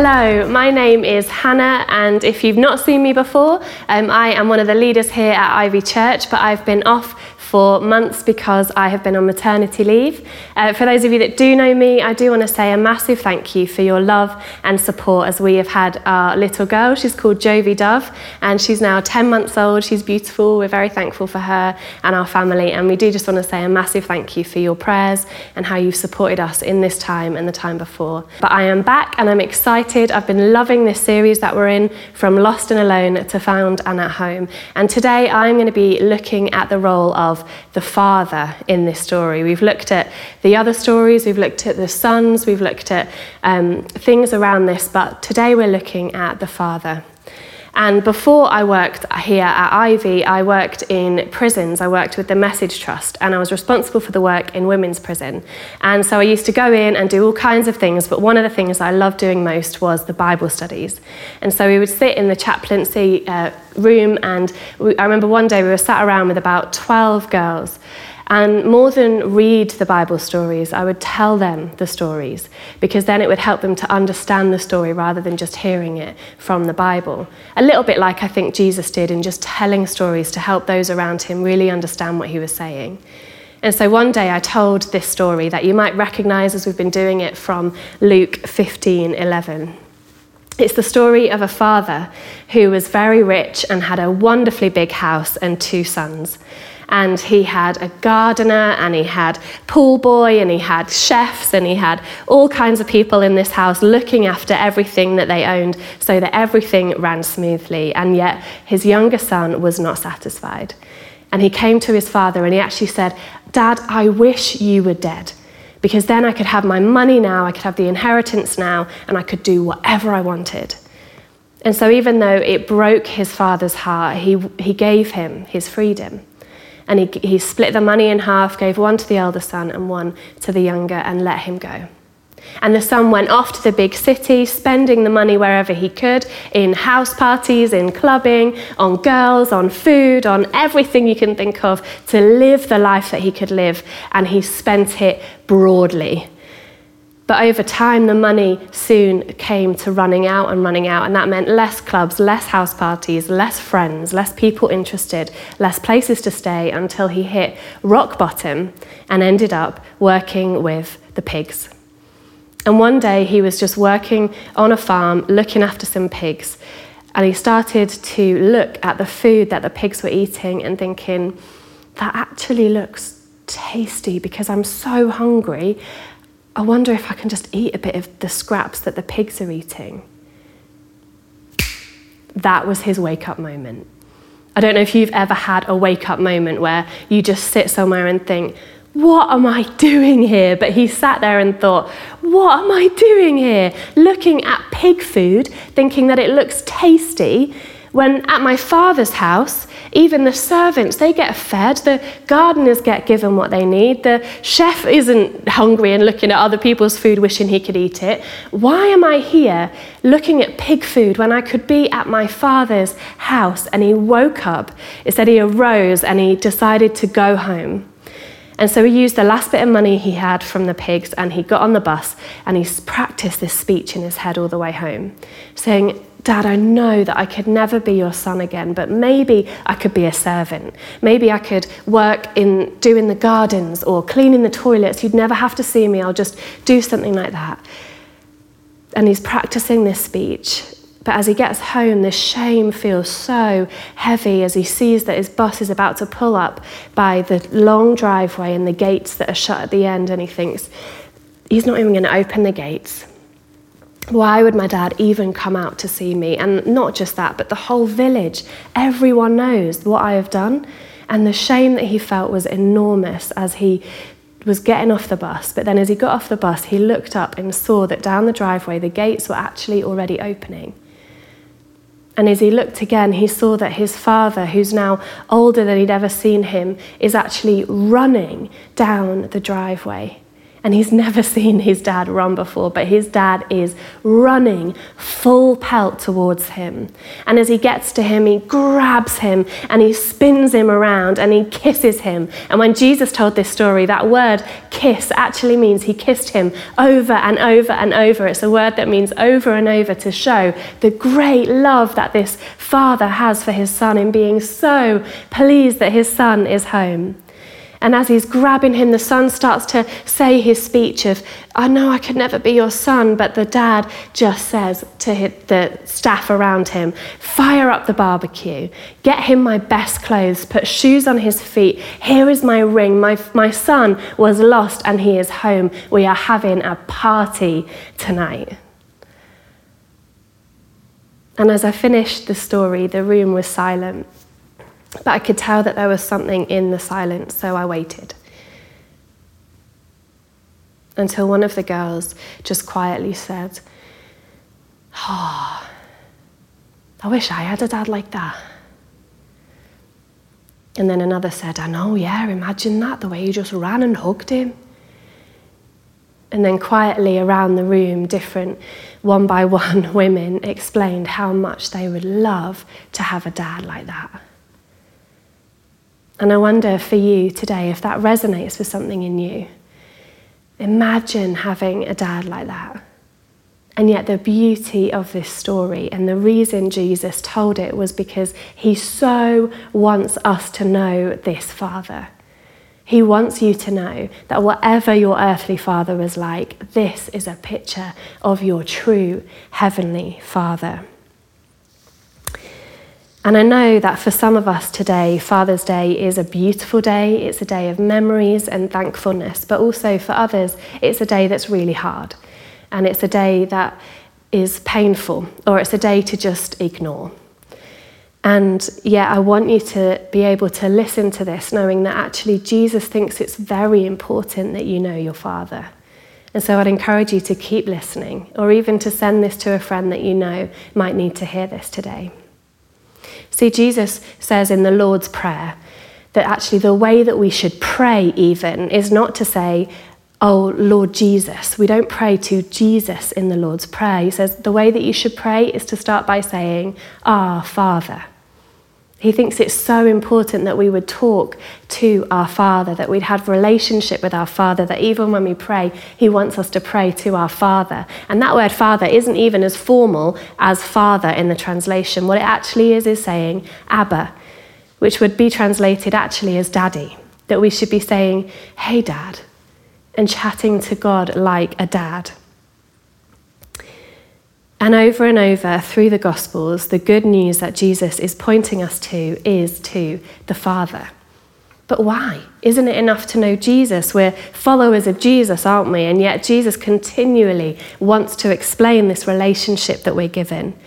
Hello, my name is Hannah, and if you've not seen me before, um, I am one of the leaders here at Ivy Church, but I've been off for months because I have been on maternity leave. Uh, for those of you that do know me, I do want to say a massive thank you for your love and support as we have had our little girl. She's called Jovi Dove, and she's now 10 months old. She's beautiful. We're very thankful for her and our family, and we do just want to say a massive thank you for your prayers and how you've supported us in this time and the time before. But I am back and I'm excited. I've been loving this series that we're in from Lost and Alone to Found and at Home. And today I'm going to be looking at the role of the father in this story. We've looked at the other stories, we've looked at the sons, we've looked at um, things around this, but today we're looking at the father. And before I worked here at Ivy, I worked in prisons. I worked with the Message Trust, and I was responsible for the work in women's prison. And so I used to go in and do all kinds of things, but one of the things I loved doing most was the Bible studies. And so we would sit in the chaplaincy uh, room, and we, I remember one day we were sat around with about 12 girls. And more than read the Bible stories, I would tell them the stories because then it would help them to understand the story rather than just hearing it from the Bible. A little bit like I think Jesus did in just telling stories to help those around him really understand what he was saying. And so one day I told this story that you might recognize as we've been doing it from Luke 15 11. It's the story of a father who was very rich and had a wonderfully big house and two sons and he had a gardener and he had pool boy and he had chefs and he had all kinds of people in this house looking after everything that they owned so that everything ran smoothly. And yet his younger son was not satisfied. And he came to his father and he actually said dad i wish you were dead because then i could have my money now i could have the inheritance now and i could do whatever i wanted. And so even though it broke his father's heart he, he gave him his freedom and he, he split the money in half, gave one to the elder son and one to the younger, and let him go. And the son went off to the big city, spending the money wherever he could in house parties, in clubbing, on girls, on food, on everything you can think of to live the life that he could live. And he spent it broadly. But over time, the money soon came to running out and running out, and that meant less clubs, less house parties, less friends, less people interested, less places to stay until he hit rock bottom and ended up working with the pigs. And one day he was just working on a farm, looking after some pigs, and he started to look at the food that the pigs were eating and thinking, that actually looks tasty because I'm so hungry I wonder if I can just eat a bit of the scraps that the pigs are eating. That was his wake up moment. I don't know if you've ever had a wake up moment where you just sit somewhere and think, what am I doing here? But he sat there and thought, what am I doing here? Looking at pig food, thinking that it looks tasty, when at my father's house, even the servants, they get fed, the gardeners get given what they need, the chef isn't hungry and looking at other people's food wishing he could eat it. Why am I here looking at pig food when I could be at my father's house? And he woke up, it said he arose and he decided to go home. And so he used the last bit of money he had from the pigs and he got on the bus and he practiced this speech in his head all the way home, saying, Dad, I know that I could never be your son again, but maybe I could be a servant. Maybe I could work in doing the gardens or cleaning the toilets. You'd never have to see me. I'll just do something like that. And he's practicing this speech. But as he gets home, the shame feels so heavy as he sees that his bus is about to pull up by the long driveway and the gates that are shut at the end. And he thinks, he's not even going to open the gates. Why would my dad even come out to see me? And not just that, but the whole village. Everyone knows what I have done. And the shame that he felt was enormous as he was getting off the bus, but then as he got off the bus, he looked up and saw that down the driveway the gates were actually already opening. And as he looked again, he saw that his father, who's now older than he'd ever seen him, is actually running down the driveway. And he's never seen his dad run before, but his dad is running full pelt towards him. And as he gets to him, he grabs him and he spins him around and he kisses him. And when Jesus told this story, that word kiss actually means he kissed him over and over and over. It's a word that means over and over to show the great love that this father has for his son in being so pleased that his son is home. And as he's grabbing him, the son starts to say his speech of, I know I could never be your son, but the dad just says to the staff around him, fire up the barbecue, get him my best clothes, put shoes on his feet. Here is my ring. My, my son was lost and he is home. We are having a party tonight. And as I finished the story, the room was silent. But I could tell that there was something in the silence, so I waited. Until one of the girls just quietly said, Oh, I wish I had a dad like that. And then another said, I know, yeah, imagine that, the way you just ran and hugged him. And then quietly around the room, different one by one women explained how much they would love to have a dad like that. And I wonder for you today if that resonates with something in you. Imagine having a dad like that. And yet, the beauty of this story and the reason Jesus told it was because he so wants us to know this Father. He wants you to know that whatever your earthly father was like, this is a picture of your true heavenly Father. And I know that for some of us today, Father's Day is a beautiful day. It's a day of memories and thankfulness. But also for others, it's a day that's really hard. And it's a day that is painful, or it's a day to just ignore. And yet, I want you to be able to listen to this, knowing that actually Jesus thinks it's very important that you know your Father. And so I'd encourage you to keep listening, or even to send this to a friend that you know might need to hear this today. See, Jesus says in the Lord's Prayer that actually the way that we should pray, even, is not to say, Oh, Lord Jesus. We don't pray to Jesus in the Lord's Prayer. He says the way that you should pray is to start by saying, Our Father. He thinks it's so important that we would talk to our Father, that we'd have relationship with our Father, that even when we pray, He wants us to pray to our Father. And that word Father isn't even as formal as Father in the translation. What it actually is is saying Abba, which would be translated actually as Daddy. That we should be saying, Hey, Dad, and chatting to God like a dad. And over and over through the Gospels, the good news that Jesus is pointing us to is to the Father. But why? Isn't it enough to know Jesus? We're followers of Jesus, aren't we? And yet Jesus continually wants to explain this relationship that we're given.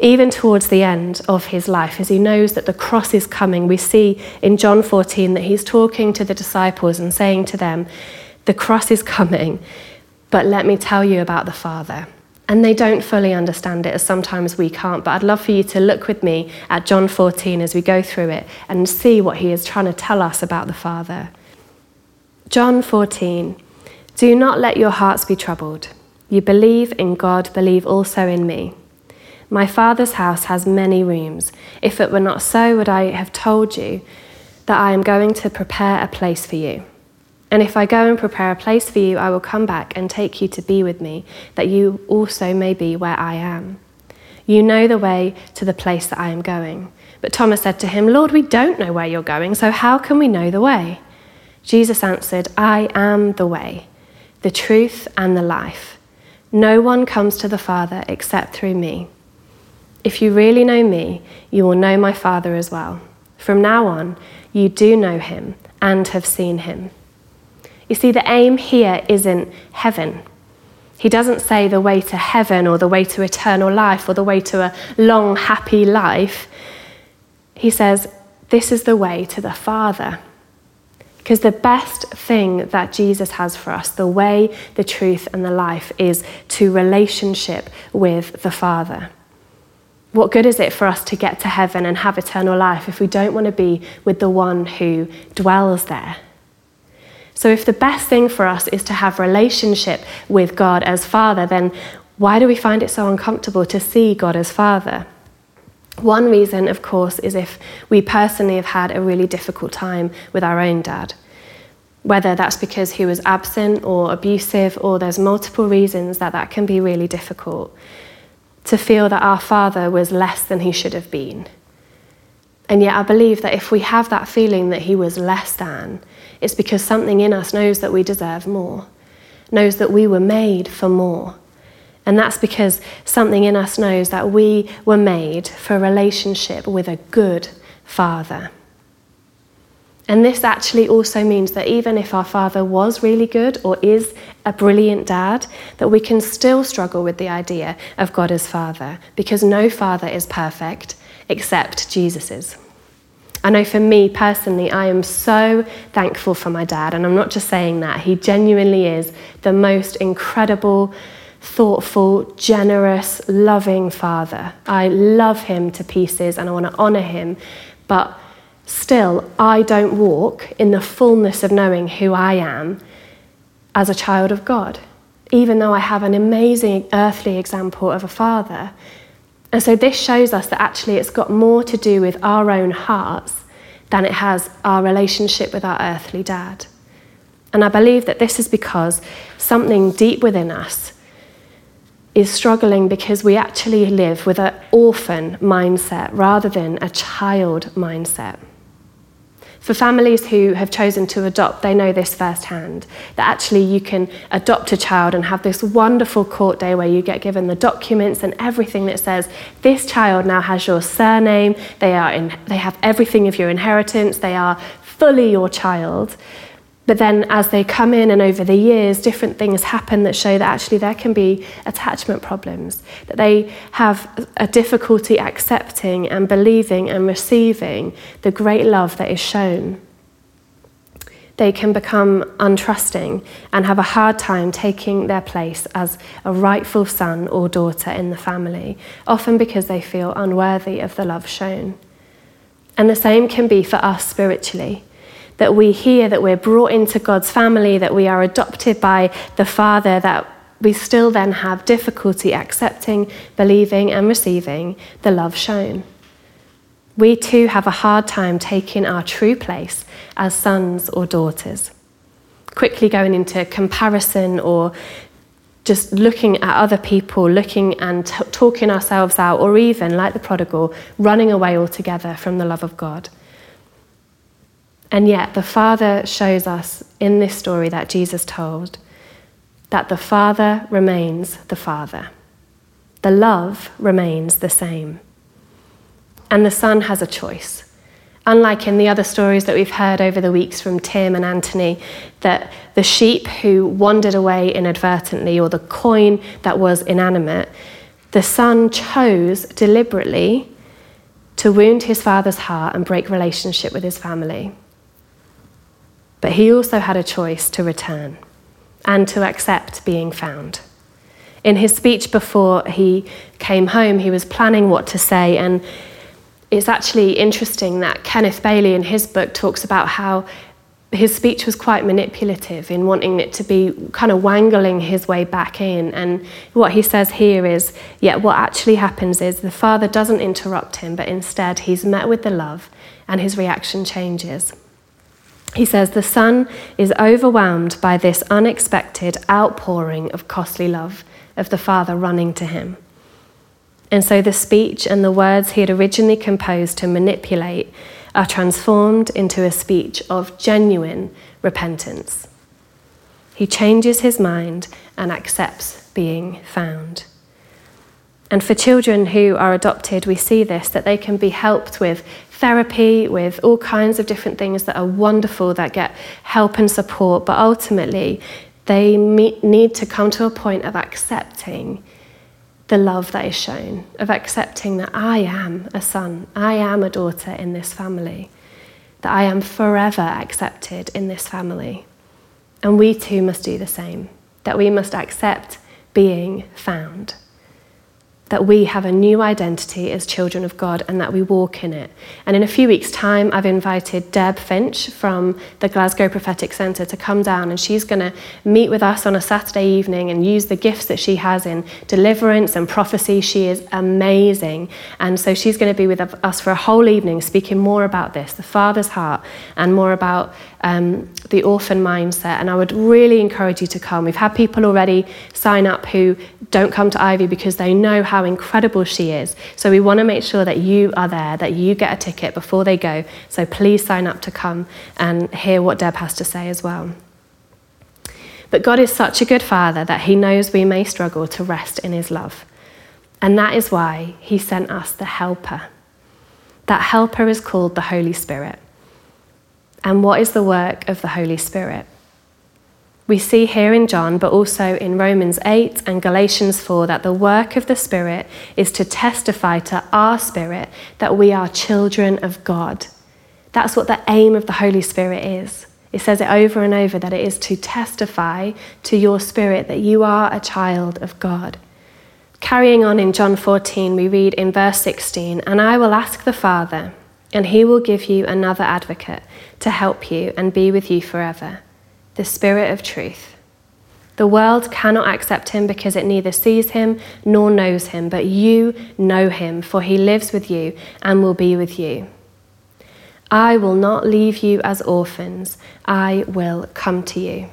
Even towards the end of his life, as he knows that the cross is coming, we see in John 14 that he's talking to the disciples and saying to them, The cross is coming, but let me tell you about the Father. And they don't fully understand it, as sometimes we can't. But I'd love for you to look with me at John 14 as we go through it and see what he is trying to tell us about the Father. John 14 Do not let your hearts be troubled. You believe in God, believe also in me. My Father's house has many rooms. If it were not so, would I have told you that I am going to prepare a place for you? And if I go and prepare a place for you, I will come back and take you to be with me, that you also may be where I am. You know the way to the place that I am going. But Thomas said to him, Lord, we don't know where you're going, so how can we know the way? Jesus answered, I am the way, the truth, and the life. No one comes to the Father except through me. If you really know me, you will know my Father as well. From now on, you do know him and have seen him. You see, the aim here isn't heaven. He doesn't say the way to heaven or the way to eternal life or the way to a long, happy life. He says, This is the way to the Father. Because the best thing that Jesus has for us, the way, the truth, and the life, is to relationship with the Father. What good is it for us to get to heaven and have eternal life if we don't want to be with the one who dwells there? So, if the best thing for us is to have relationship with God as Father, then why do we find it so uncomfortable to see God as Father? One reason, of course, is if we personally have had a really difficult time with our own dad. Whether that's because he was absent or abusive, or there's multiple reasons that that can be really difficult. To feel that our father was less than he should have been. And yet, I believe that if we have that feeling that he was less than, it's because something in us knows that we deserve more, knows that we were made for more. And that's because something in us knows that we were made for a relationship with a good father. And this actually also means that even if our father was really good or is a brilliant dad, that we can still struggle with the idea of God as father because no father is perfect except Jesus's. I know for me personally, I am so thankful for my dad, and I'm not just saying that. He genuinely is the most incredible thoughtful, generous, loving Father. I love him to pieces and I want to honour him, but still, I don't walk in the fullness of knowing who I am as a child of God, even though I have an amazing earthly example of a Father. And so this shows us that actually it's got more to do with our own hearts than it has our relationship with our earthly dad. And I believe that this is because something deep within us is struggling because we actually live with an orphan mindset rather than a child mindset. For families who have chosen to adopt, they know this firsthand that actually you can adopt a child and have this wonderful court day where you get given the documents and everything that says this child now has your surname, they, are in, they have everything of your inheritance, they are fully your child. But then, as they come in and over the years, different things happen that show that actually there can be attachment problems, that they have a difficulty accepting and believing and receiving the great love that is shown. They can become untrusting and have a hard time taking their place as a rightful son or daughter in the family, often because they feel unworthy of the love shown. And the same can be for us spiritually that we hear that we're brought into God's family, that we are adopted by the Father, that we still then have difficulty accepting, believing, and receiving the love shown. We too have a hard time taking our true place as sons or daughters. Quickly going into comparison or just looking at other people, looking and t- talking ourselves out, or even, like the prodigal, running away altogether from the love of God. And yet, the Father shows us in this story that Jesus told that the Father remains the Father. The love remains the same. And the Son has a choice. Unlike in the other stories that we've heard over the weeks from Tim and Anthony, that the sheep who wandered away inadvertently or the coin that was inanimate, the Son chose deliberately to wound his father's heart and break relationship with his family. But he also had a choice to return and to accept being found. In his speech before he came home, he was planning what to say, and it's actually interesting that Kenneth Bailey in his book talks about how his speech was quite manipulative in wanting it to be kind of wangling his way back in. And what he says here is, yeah, what actually happens is the father doesn't interrupt him, but instead he's met with the love and his reaction changes. He says, The son is overwhelmed by this unexpected outpouring of costly love of the father running to him. And so the speech and the words he had originally composed to manipulate are transformed into a speech of genuine repentance. He changes his mind and accepts being found. And for children who are adopted, we see this that they can be helped with therapy, with all kinds of different things that are wonderful that get help and support, but ultimately they meet, need to come to a point of accepting the love that is shown, of accepting that I am a son, I am a daughter in this family, that I am forever accepted in this family. And we too must do the same, that we must accept being found that we have a new identity as children of God and that we walk in it. And in a few weeks' time, I've invited Deb Finch from the Glasgow Prophetic Centre to come down and she's going to meet with us on a Saturday evening and use the gifts that she has in deliverance and prophecy. She is amazing. And so she's going to be with us for a whole evening speaking more about this, the Father's heart, and more about um, the orphan mindset. And I would really encourage you to come. We've had people already sign up who don't come to Ivy because they know how incredible she is. So we want to make sure that you are there, that you get a ticket before they go. So please sign up to come and hear what Deb has to say as well. But God is such a good Father that He knows we may struggle to rest in His love. And that is why He sent us the Helper. That Helper is called the Holy Spirit. And what is the work of the Holy Spirit? We see here in John, but also in Romans 8 and Galatians 4, that the work of the Spirit is to testify to our spirit that we are children of God. That's what the aim of the Holy Spirit is. It says it over and over that it is to testify to your spirit that you are a child of God. Carrying on in John 14, we read in verse 16, And I will ask the Father, and he will give you another advocate to help you and be with you forever the Spirit of truth. The world cannot accept him because it neither sees him nor knows him, but you know him, for he lives with you and will be with you. I will not leave you as orphans, I will come to you.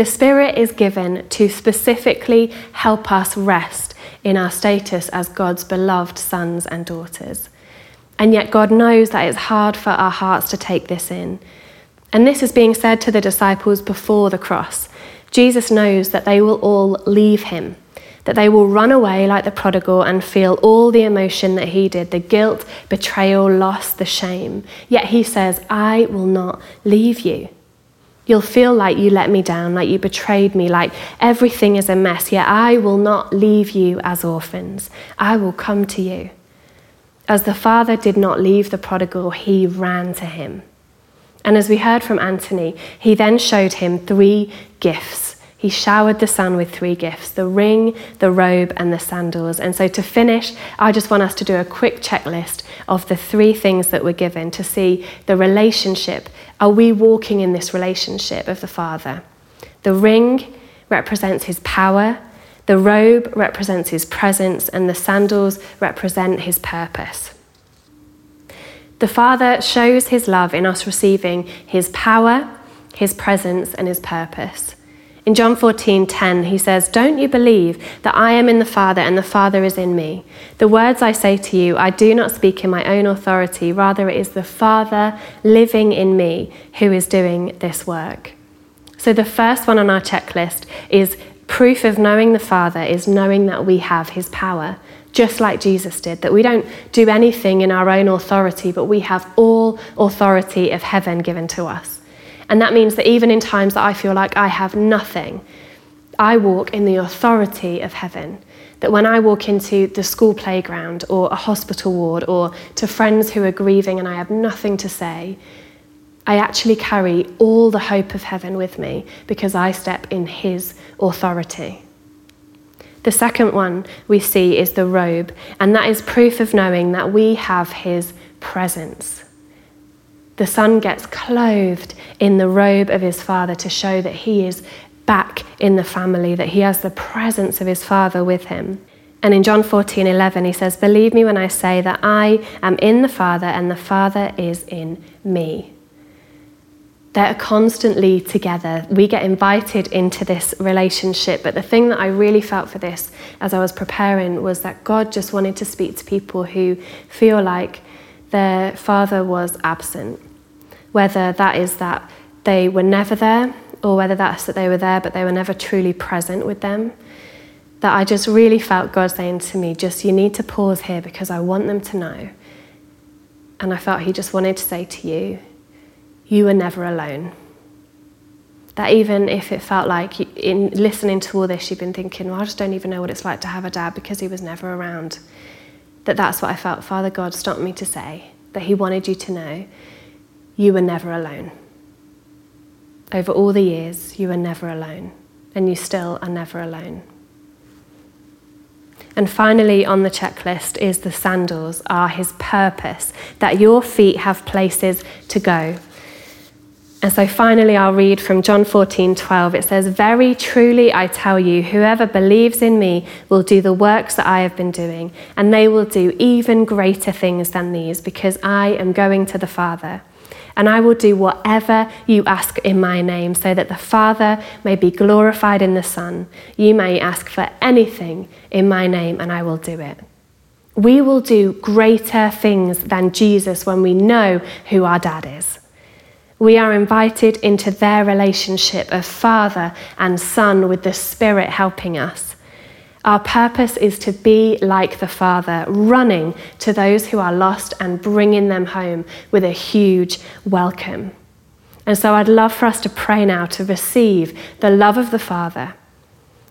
The Spirit is given to specifically help us rest in our status as God's beloved sons and daughters. And yet, God knows that it's hard for our hearts to take this in. And this is being said to the disciples before the cross. Jesus knows that they will all leave him, that they will run away like the prodigal and feel all the emotion that he did the guilt, betrayal, loss, the shame. Yet he says, I will not leave you. You'll feel like you let me down, like you betrayed me, like everything is a mess. Yet I will not leave you as orphans. I will come to you. As the father did not leave the prodigal, he ran to him. And as we heard from Anthony, he then showed him three gifts. He showered the son with three gifts the ring, the robe, and the sandals. And so, to finish, I just want us to do a quick checklist of the three things that we're given to see the relationship. Are we walking in this relationship of the Father? The ring represents his power, the robe represents his presence, and the sandals represent his purpose. The Father shows his love in us receiving his power, his presence, and his purpose. In John 14:10 he says, "Don't you believe that I am in the Father and the Father is in me? The words I say to you, I do not speak in my own authority, rather it is the Father living in me who is doing this work." So the first one on our checklist is proof of knowing the Father is knowing that we have his power just like Jesus did, that we don't do anything in our own authority, but we have all authority of heaven given to us. And that means that even in times that I feel like I have nothing, I walk in the authority of heaven. That when I walk into the school playground or a hospital ward or to friends who are grieving and I have nothing to say, I actually carry all the hope of heaven with me because I step in His authority. The second one we see is the robe, and that is proof of knowing that we have his presence. The son gets clothed in the robe of his father to show that he is back in the family, that he has the presence of his father with him. And in John 14 11, he says, Believe me when I say that I am in the Father and the Father is in me. They're constantly together. We get invited into this relationship. But the thing that I really felt for this as I was preparing was that God just wanted to speak to people who feel like their father was absent. Whether that is that they were never there, or whether that's that they were there but they were never truly present with them. That I just really felt God saying to me, just you need to pause here because I want them to know. And I felt He just wanted to say to you, you were never alone. That even if it felt like in listening to all this, you've been thinking, well, I just don't even know what it's like to have a dad because he was never around. That that's what I felt Father God stopped me to say, that he wanted you to know you were never alone. over all the years, you were never alone, and you still are never alone. And finally, on the checklist is the sandals are his purpose, that your feet have places to go. And so finally, I'll read from John 14 12. It says, Very truly I tell you, whoever believes in me will do the works that I have been doing, and they will do even greater things than these, because I am going to the Father. And I will do whatever you ask in my name, so that the Father may be glorified in the Son. You may ask for anything in my name, and I will do it. We will do greater things than Jesus when we know who our dad is. We are invited into their relationship of Father and Son with the Spirit helping us. Our purpose is to be like the Father, running to those who are lost and bringing them home with a huge welcome. And so I'd love for us to pray now to receive the love of the Father,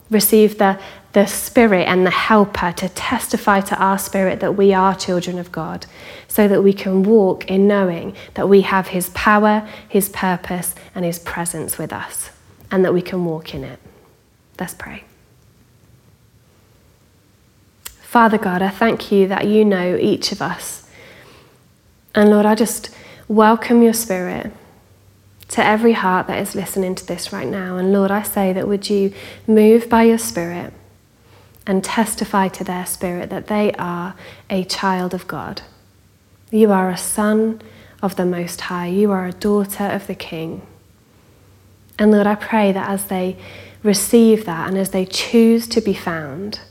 receive the the Spirit and the Helper to testify to our spirit that we are children of God, so that we can walk in knowing that we have His power, His purpose, and His presence with us, and that we can walk in it. Let's pray. Father God, I thank you that you know each of us. And Lord, I just welcome your Spirit to every heart that is listening to this right now. And Lord, I say that would you move by your Spirit and testify to their spirit that they are a child of God. You are a son of the Most High, you are a daughter of the King. And Lord, I pray that as they receive that and as they choose to be found,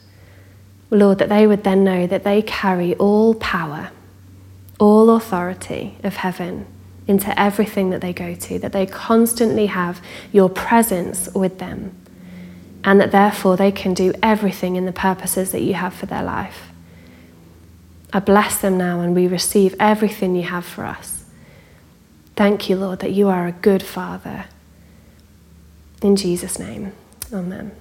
Lord, that they would then know that they carry all power, all authority of heaven into everything that they go to, that they constantly have your presence with them and that therefore they can do everything in the purposes that you have for their life. I bless them now and we receive everything you have for us. Thank you, Lord, that you are a good Father. In Jesus' name, amen.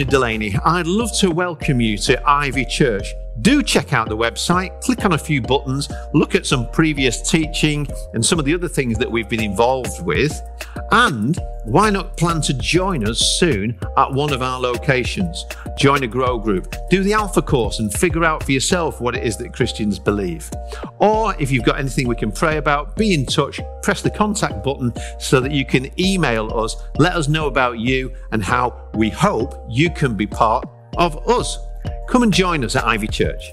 Anthony Delaney. I'd love to welcome you to Ivy Church. Do check out the website, click on a few buttons, look at some previous teaching and some of the other things that we've been involved with. And why not plan to join us soon at one of our locations? Join a grow group, do the Alpha course, and figure out for yourself what it is that Christians believe. Or if you've got anything we can pray about, be in touch, press the contact button so that you can email us, let us know about you and how we hope you can be part of us. Come and join us at Ivy Church.